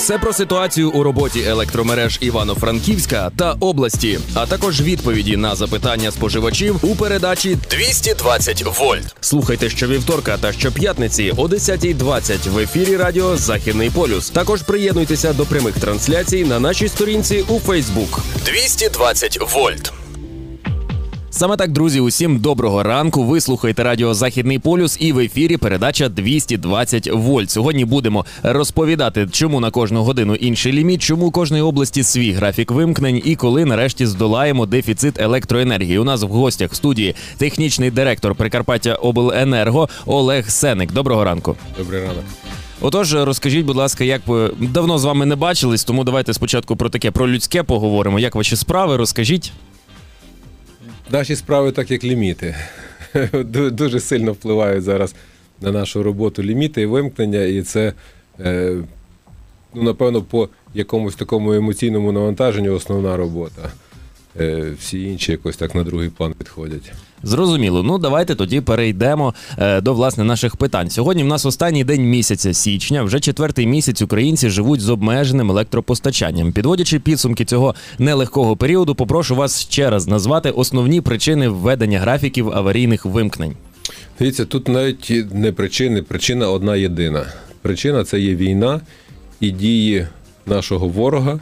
Все про ситуацію у роботі електромереж Івано-Франківська та області, а також відповіді на запитання споживачів у передачі 220 вольт. Слухайте щовівторка та щоп'ятниці о 10.20 в ефірі Радіо Західний полюс. Також приєднуйтеся до прямих трансляцій на нашій сторінці у Фейсбук. 220 вольт. Саме так, друзі, усім доброго ранку. Ви слухаєте радіо Західний полюс і в ефірі передача 220 вольт. Сьогодні будемо розповідати, чому на кожну годину інший ліміт, чому у кожної області свій графік вимкнень і коли нарешті здолаємо дефіцит електроенергії. У нас в гостях в студії технічний директор Прикарпаття Обленерго Олег Сеник. Доброго ранку. Добрий ранок. Отож, розкажіть, будь ласка, як ви давно з вами не бачились, тому давайте спочатку про таке про людське поговоримо. Як ваші справи? Розкажіть. Наші справи так як ліміти. Дуже сильно впливають зараз на нашу роботу ліміти і вимкнення, і це, е, ну, напевно, по якомусь такому емоційному навантаженню основна робота. Е, Всі інші якось так на другий план підходять. Зрозуміло. Ну давайте тоді перейдемо е, до власне наших питань. Сьогодні в нас останній день місяця січня. Вже четвертий місяць українці живуть з обмеженим електропостачанням. Підводячи підсумки цього нелегкого періоду, попрошу вас ще раз назвати основні причини введення графіків аварійних вимкнень. Дивіться, тут навіть не причини, причина одна єдина. Причина це є війна і дії нашого ворога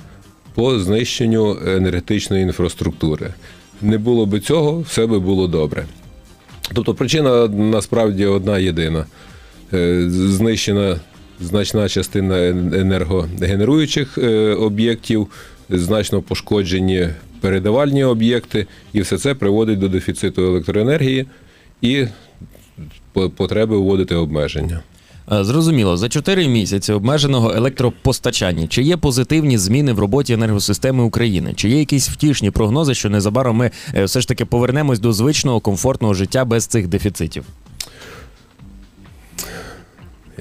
по знищенню енергетичної інфраструктури. Не було би цього, все би було добре. Тобто причина насправді одна єдина. Е, Знищена значна частина енергогенеруючих е, об'єктів, значно пошкоджені передавальні об'єкти, і все це приводить до дефіциту електроенергії і потреби вводити обмеження. Е, Зрозуміло, за 4 місяці обмеженого електропостачання чи є позитивні зміни в роботі енергосистеми України? Чи є якісь втішні прогнози, що незабаром ми е, все ж таки повернемось до звичного комфортного життя без цих дефіцитів?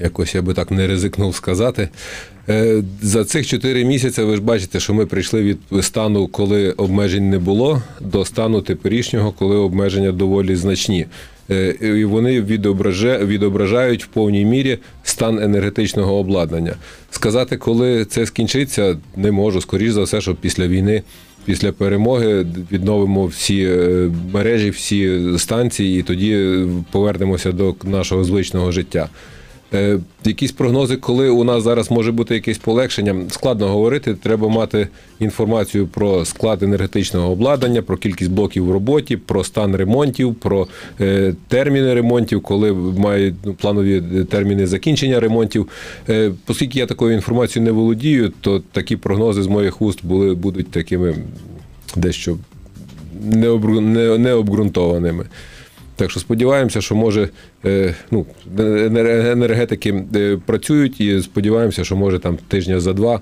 Якось я би так не ризикнув сказати. Е, За цих 4 місяці ви ж бачите, що ми прийшли від стану, коли обмежень не було, до стану теперішнього, коли обмеження доволі значні. Е, І вони відобража- відображають в повній мірі стан енергетичного обладнання. Сказати, коли це скінчиться, не можу. Скоріше за все, що після війни, після перемоги відновимо всі е, мережі, всі станції, і тоді повернемося до нашого звичного життя. Е, якісь прогнози, коли у нас зараз може бути якесь полегшення, складно говорити. Треба мати інформацію про склад енергетичного обладнання, про кількість блоків в роботі, про стан ремонтів, про е, терміни ремонтів, коли мають ну, планові терміни закінчення ремонтів. Е, оскільки я такою інформацією не володію, то такі прогнози з моїх уст були будуть такими дещо необґрунтованими. Так що сподіваємося, що може е, ну, енергетики е, працюють і сподіваємося, що може там тижня за два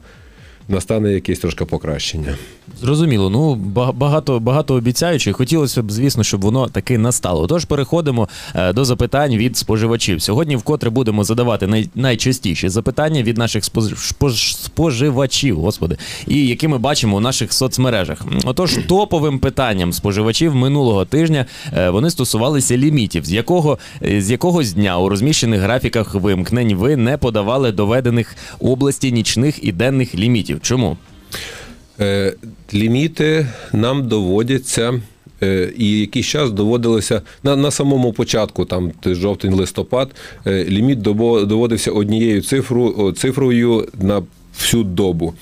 настане якесь трошки покращення. Зрозуміло, ну ба- багато багато обіцяючи. Хотілося б, звісно, щоб воно таки настало. Тож переходимо е, до запитань від споживачів. Сьогодні вкотре будемо задавати най, найчастіші запитання від наших спож- споживачів, господи, і які ми бачимо у наших соцмережах. Отож, топовим питанням споживачів минулого тижня е, вони стосувалися лімітів, з якого е, з якогось дня у розміщених графіках вимкнень ви не подавали доведених області нічних і денних лімітів. Чому? Е, ліміти нам доводяться. е, І якийсь час доводилося на, на самому початку, там жовтень-листопад, е, ліміт доводився однією цифру, цифрою на всю добу.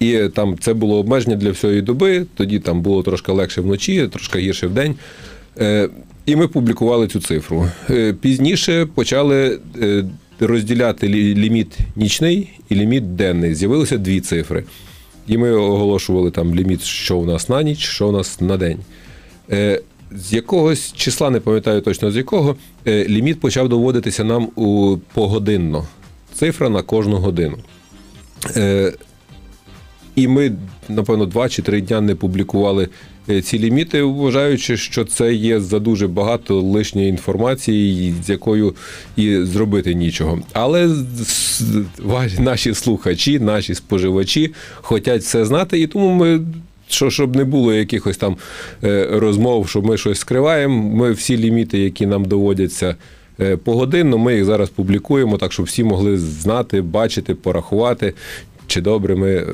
І там це було обмеження для всієї доби, тоді там було трошки легше вночі, трошки гірше вдень. Е, І ми публікували цю цифру. Пізніше почали розділяти ліміт нічний і ліміт денний. З'явилося дві цифри. І ми оголошували там ліміт, що у нас на ніч, що у нас на день. Е, з якогось числа, не пам'ятаю точно з якого, е, ліміт почав доводитися нам у погодинно. Цифра на кожну годину. Е, і ми, напевно, два чи три дня не публікували е, ці ліміти, вважаючи, що це є за дуже багато лишньої інформації, з якою і зробити нічого. Але наші слухачі, наші споживачі хочуть все знати, і тому ми. Що, щоб не було якихось там е, розмов, що ми щось скриваємо. Ми всі ліміти, які нам доводяться е, погодинно, ми їх зараз публікуємо, так щоб всі могли знати, бачити, порахувати. Чи добре ми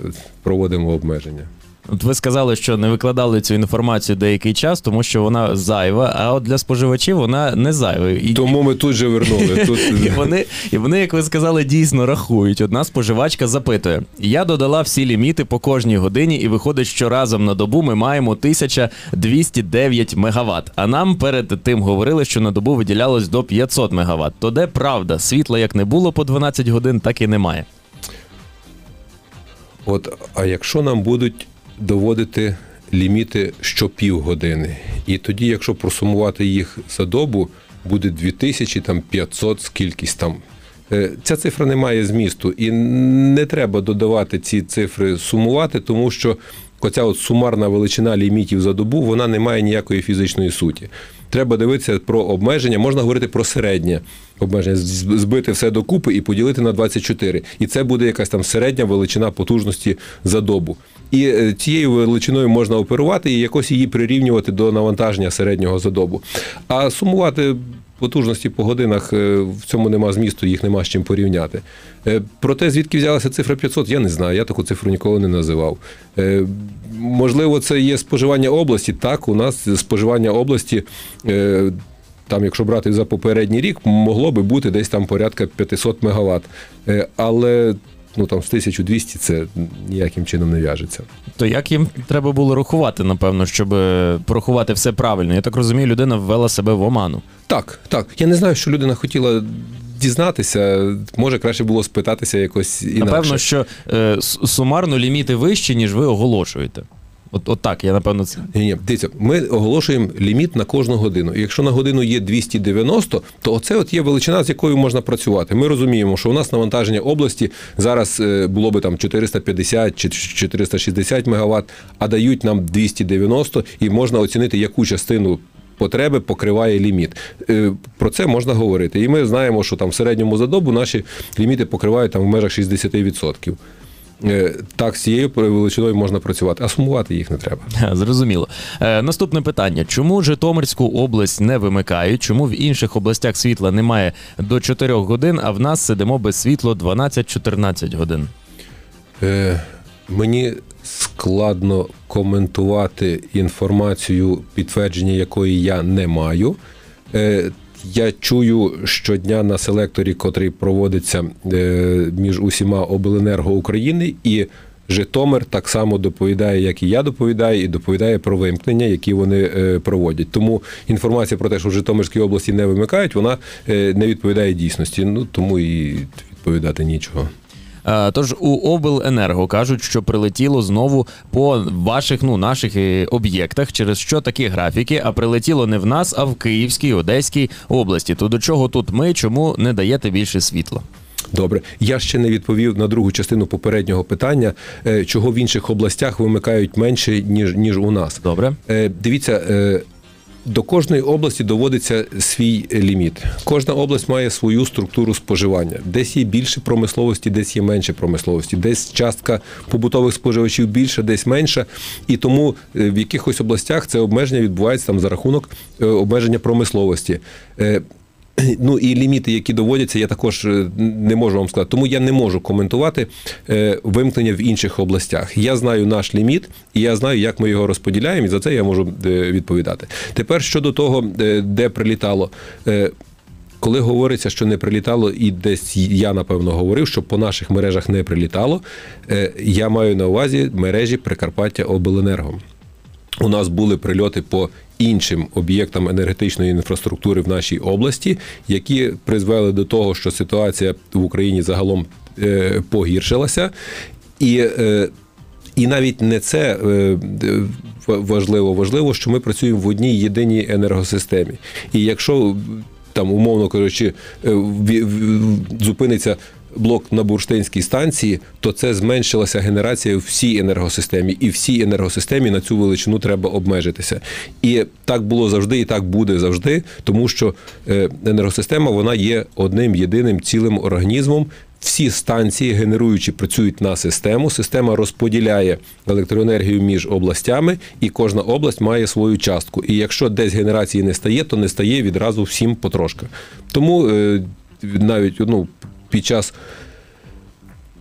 проводимо обмеження. От ви сказали, що не викладали цю інформацію деякий час, тому що вона зайва, а от для споживачів вона не зайва. І, Тому ми тут же вернули. Тут... і, вони, і вони, як ви сказали, дійсно рахують. Одна споживачка запитує: я додала всі ліміти по кожній годині, і виходить, що разом на добу ми маємо 1209 мегаватт. А нам перед тим говорили, що на добу виділялось до 500 мегаватт. То де правда? Світла як не було по 12 годин, так і немає. От, а якщо нам будуть доводити ліміти щопівгодини, і тоді, якщо просумувати їх за добу, буде 2500 скількись там. Е, Ця цифра не має змісту, і не треба додавати ці цифри сумувати, тому що оця от сумарна величина лімітів за добу вона не має ніякої фізичної суті. Треба дивитися про обмеження, можна говорити про середнє обмеження, збити все докупи і поділити на 24. І це буде якась там середня величина потужності за добу. І е, цією величиною можна оперувати і якось її прирівнювати до навантаження середнього за добу. А сумувати потужності по годинах е, в цьому нема змісту, їх нема з чим порівняти. Е, Проте, звідки взялася цифра 500, я не знаю. Я таку цифру ніколи не називав. Е, Можливо, це є споживання області. Так, у нас споживання області. Там, якщо брати за попередній рік, могло би бути десь там порядка 500 мегаватт. Але ну там з 1200 це ніяким чином не в'яжеться. То як їм треба було рахувати, напевно, щоб е, порахувати все правильно? Я так розумію, людина ввела себе в оману. Так, так. Я не знаю, що людина хотіла дізнатися. Може, краще було спитатися якось інакше. Напевно, що е, сумарно ліміти вищі, ніж ви оголошуєте. От, от так, я напевно це. Ні, ні, дивіться, ми оголошуємо ліміт на кожну годину. І якщо на годину є 290, то оце от є величина, з якою можна працювати. Ми розуміємо, що у нас навантаження області зараз е, було би там 450 чи 460 мегаватт, а дають нам 290, і можна оцінити, яку частину. Потреби покриває ліміт. Е, Про це можна говорити. І ми знаємо, що там в середньому за добу наші ліміти покривають там в межах 60%. Е, Так, з цією величиною можна працювати, а сумувати їх не треба. Зрозуміло. Е, наступне питання: чому Житомирську область не вимикають? Чому в інших областях світла немає до 4 годин, а в нас сидимо без світла 12-14 годин? Е, мені складно коментувати інформацію, підтвердження якої я не маю. Е, я чую щодня на селекторі, котрий проводиться е, між усіма обленерго України, і Житомир так само доповідає, як і я доповідаю, і доповідає про вимкнення, які вони е, проводять. Тому інформація про те, що в Житомирській області не вимикають, вона е, не відповідає дійсності. Ну тому і відповідати нічого. Е, Тож у обленерго кажуть, що прилетіло знову по ваших, ну наших е, об'єктах, через що такі графіки, а прилетіло не в нас, а в Київській, Одеській області. То до чого тут ми? Чому не даєте більше світла? Добре, я ще не відповів на другу частину попереднього питання, е, чого в інших областях вимикають менше ніж ніж у нас. Добре. Дивіться. Е, До кожної області доводиться свій ліміт. Кожна область має свою структуру споживання. Десь є більше промисловості, десь є менше промисловості, десь частка побутових споживачів більша, десь менша. І тому е, в якихось областях це обмеження відбувається там за рахунок е, обмеження промисловості. Ну і ліміти, які доводяться, я також е, не можу вам сказати. Тому я не можу коментувати е, вимкнення в інших областях. Я знаю наш ліміт, і я знаю, як ми його розподіляємо, і за це я можу е, відповідати. Тепер щодо того, де прилітало. Коли говориться, що не прилітало, і десь я напевно говорив, що по наших мережах не прилітало, я маю на увазі мережі Прикарпаття Обленерго. У нас були прильоти по іншим об'єктам енергетичної інфраструктури в нашій області, які призвели до того, що ситуація в Україні загалом е, погіршилася. І, е, і навіть не це е, важливо. Важливо, що ми працюємо в одній єдиній енергосистемі. І якщо там, умовно кажучи, зупиниться блок на бурштинській станції, то це зменшилася генерація в всій енергосистемі, і всій енергосистемі на цю величину треба обмежитися. І так було завжди, і так буде завжди, тому що е, енергосистема вона є одним єдиним цілим організмом. Всі станції, генеруючи, працюють на систему. Система розподіляє електроенергію між областями, і кожна область має свою частку. І якщо десь генерації не стає, то не стає відразу всім потрошка. Тому е, навіть ну, під час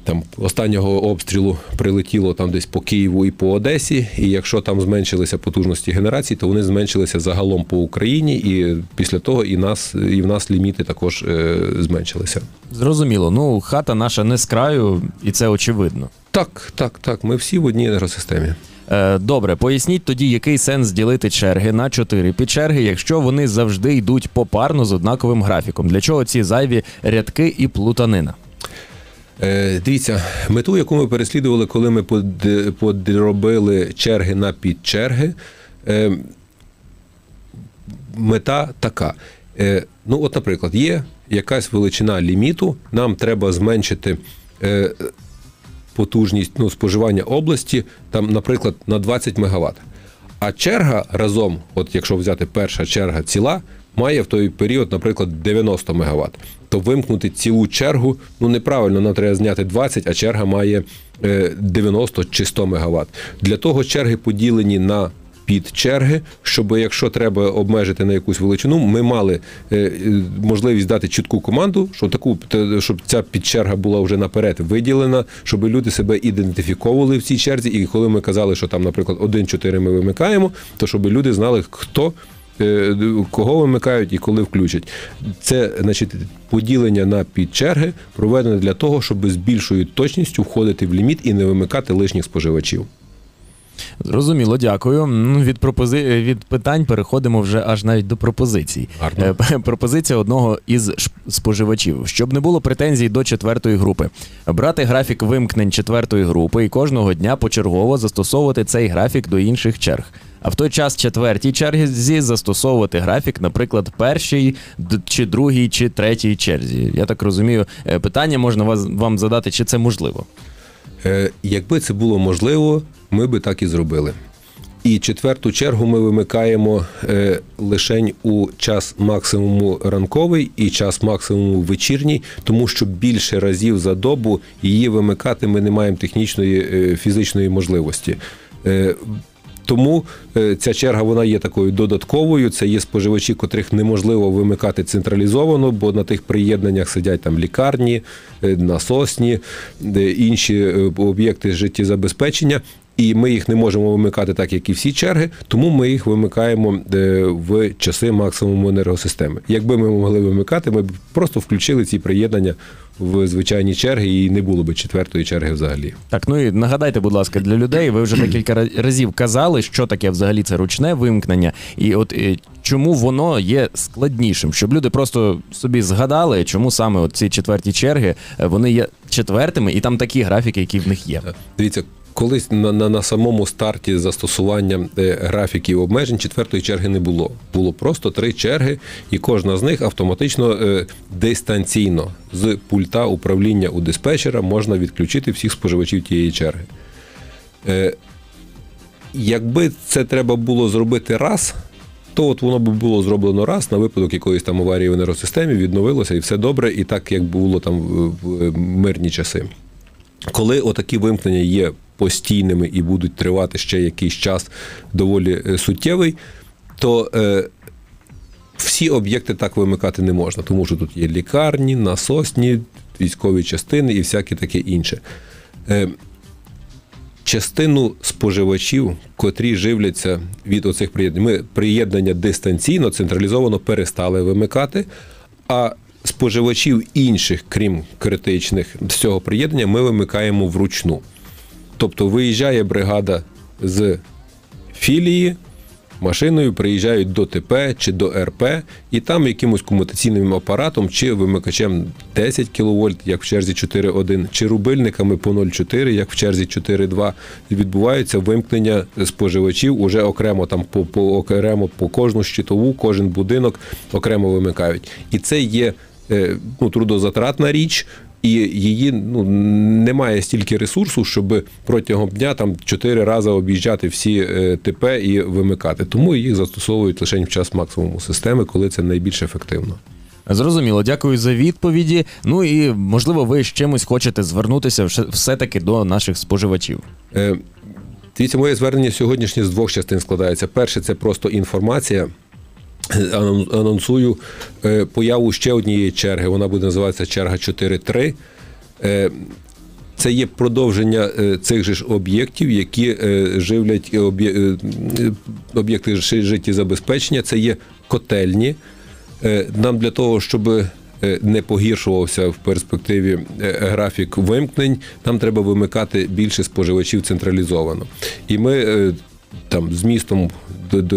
там останнього обстрілу прилетіло там десь по Києву і по Одесі. І якщо там зменшилися потужності генерації, то вони зменшилися загалом по Україні, і після того і нас, і в нас ліміти також е, зменшилися. Зрозуміло. Ну, хата наша не з краю, і це очевидно. Так, так, так. Ми всі в одній енергосистемі. Е, Добре, поясніть тоді, який сенс ділити черги на чотири підчерги, якщо вони завжди йдуть попарно з однаковим графіком. Для чого ці зайві рядки і плутанина? Е, Дивіться, мету, яку ми переслідували, коли ми подробили черги на підчерги, е, мета така. Ну, от, наприклад, є якась величина ліміту, нам треба зменшити потужність ну, споживання області, там, наприклад, на 20 МВт. А черга разом, от якщо взяти перша черга ціла, має в той період, наприклад, 90 МВт. То вимкнути цілу чергу ну неправильно, нам треба зняти 20, а черга має е, 90 чи 100 МВт. Для того черги поділені на підчерги, щоб якщо треба обмежити на якусь величину, ми мали е, е, можливість дати чітку команду, щоб таку щоб ця підчерга була вже наперед виділена, щоб люди себе ідентифіковували в цій черзі. І коли ми казали, що там, наприклад, 1-4 ми вимикаємо, то щоб люди знали, хто. е, Кого вимикають і коли включать, це значить поділення на підчерги проведене для того, щоб з більшою точністю входити в ліміт і не вимикати лишніх споживачів. Зрозуміло, дякую. Від пропози... від питань переходимо вже аж навіть до пропозицій. Гарно. Е, Пропозиція одного із споживачів, щоб не було претензій до четвертої групи. Брати графік вимкнень четвертої групи і кожного дня почергово застосовувати цей графік до інших черг. А в той час четвертій черзі застосовувати графік, наприклад, першій чи другій чи третій черзі. Я так розумію, е, питання можна вас вам задати, чи це можливо. Е, Якби це було можливо, ми би так і зробили. І четверту чергу ми вимикаємо е, лишень у час максимуму ранковий і час максимуму вечірній, тому що більше разів за добу її вимикати ми не маємо технічної е, фізичної можливості. Тому е, ця черга вона є такою додатковою. Це є споживачі, котрих неможливо вимикати централізовано, бо на тих приєднаннях сидять там лікарні, е, насосні, інші е, об'єкти життєзабезпечення. І ми їх не можемо вимикати так, як і всі черги, тому ми їх вимикаємо е, в часи максимуму енергосистеми. Якби ми могли вимикати, ми б просто включили ці приєднання в звичайні черги і не було б четвертої черги взагалі. Так, ну і нагадайте, будь ласка, для людей, ви вже декілька разів казали, що таке взагалі це ручне вимкнення, і от е, чому воно є складнішим, щоб люди просто собі згадали, чому саме от ці четверті черги е, вони є четвертими, і там такі графіки, які в них є. Дивіться, колись на, на, на самому старті застосування е, графіків обмежень четвертої черги не було. Було просто три черги, і кожна з них автоматично е, дистанційно з пульта управління у диспетчера можна відключити всіх споживачів тієї черги. Е, якби це треба було зробити раз. То от воно б було зроблено раз на випадок якоїсь там аварії в енергосистемі, відновилося і все добре, і так як було там в, в мирні часи. Коли отакі вимкнення є постійними і будуть тривати ще якийсь час доволі е, суттєвий, то е, всі об'єкти так вимикати не можна, тому що тут є лікарні, насосні, військові частини і всяке таке інше. Е, частину споживачів, котрі живляться від оцих приєднань, ми приєднання дистанційно, централізовано перестали вимикати, а споживачів інших, крім критичних з цього приєднання, ми вимикаємо вручну. Тобто виїжджає бригада з філії, машиною приїжджають до ТП чи до РП, і там якимось комутаційним апаратом чи вимикачем 10 кВт, як в черзі 4.1, чи рубильниками по 0,4, як в черзі 4.2, відбувається вимкнення споживачів уже окремо там по, по окремо по кожну щитову, кожен будинок окремо вимикають. І це є е, ну, трудозатратна річ. І її ну немає стільки ресурсу, щоб протягом дня там чотири рази об'їжджати всі е, ТП і вимикати. Тому їх застосовують лише в час максимуму системи, коли це найбільш ефективно. Зрозуміло, дякую за відповіді. Ну і можливо, ви з чимось хочете звернутися все- все-таки до наших споживачів. Е, Дивіться, моє звернення сьогоднішнє з двох частин складається. Перше, це просто інформація. Анон- Анонсую е, появу ще однієї черги. Вона буде називатися черга 4.3. Е, це є продовження е, цих же ж об'єктів, які е, живлять е, об'є- е, об'єкти жи- життєзабезпечення. Це є котельні. Е, Нам для того, щоб е, не погіршувався в перспективі е, графік вимкнень, нам треба вимикати більше споживачів централізовано. І ми е, там з містом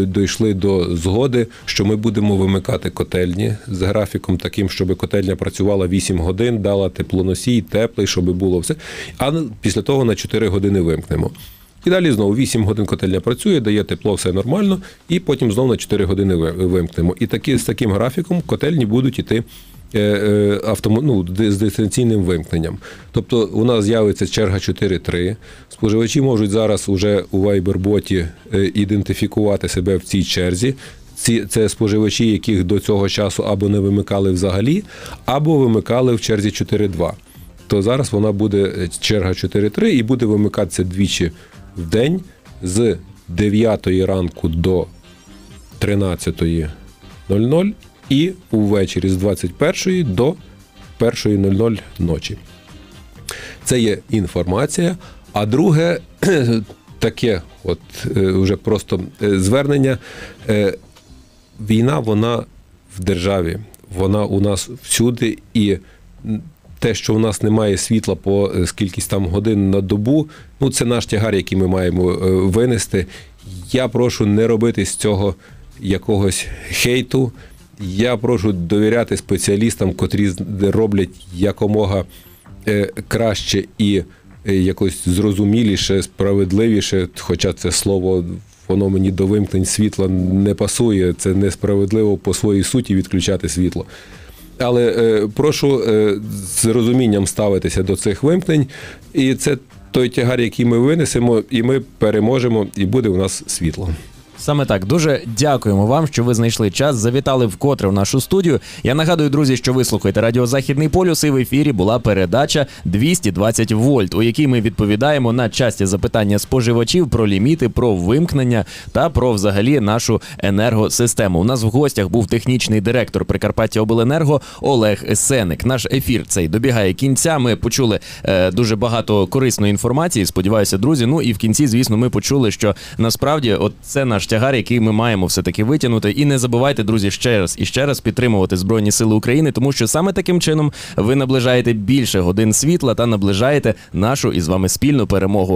дійшли до згоди, що ми будемо вимикати котельні з графіком таким, щоб котельня працювала 8 годин, дала теплоносій, теплий, щоб було все. А після того на 4 години вимкнемо. І далі знову 8 годин котельня працює, дає тепло, все нормально, і потім знову на 4 години вимкнемо. І такі, з таким графіком котельні будуть іти е, е, ну, з дистанційним вимкненням. Тобто у нас з'явиться черга 4.3. Споживачі можуть зараз уже у Viber-боті е, ідентифікувати себе в цій черзі. Ці це споживачі, яких до цього часу або не вимикали взагалі, або вимикали в черзі 4.2 то зараз вона буде черга 4.3 і буде вимикатися двічі в день з 9 ранку до 13.00 і увечері з 21 до 1.00 ночі. Це є інформація. А друге, таке, от е, вже просто е, звернення. Е, Війна, вона в державі, вона у нас всюди, і те, що у нас немає світла по е, скількись там годин на добу, ну це наш тягар, який ми маємо е, винести. Я прошу не робити з цього якогось хейту. Я прошу довіряти спеціалістам, котрі роблять якомога е, краще і е, якось зрозуміліше, справедливіше, хоча це слово. Воно мені до вимкнень світла не пасує. Це несправедливо по своїй суті відключати світло. Але е, прошу е, з розумінням ставитися до цих вимкнень. І це той тягар, який ми винесемо, і ми переможемо, і буде у нас світло. Саме так дуже дякуємо вам, що ви знайшли час. Завітали вкотре в нашу студію. Я нагадую, друзі, що ви слухаєте Радіо Західний полюс. І в ефірі була передача 220 вольт, у якій ми відповідаємо на часті запитання споживачів про ліміти, про вимкнення та про взагалі нашу енергосистему. У нас в гостях був технічний директор Прикарпаття Обленерго Олег Сеник. Наш ефір цей добігає кінця. Ми почули е, дуже багато корисної інформації. Сподіваюся, друзі. Ну і в кінці, звісно, ми почули, що насправді от це наш тягар, який ми маємо все таки витягнути. І не забувайте, друзі, ще раз і ще раз підтримувати Збройні Сили України, тому що саме таким чином ви наближаєте більше годин світла та наближаєте нашу із вами спільну перемогу.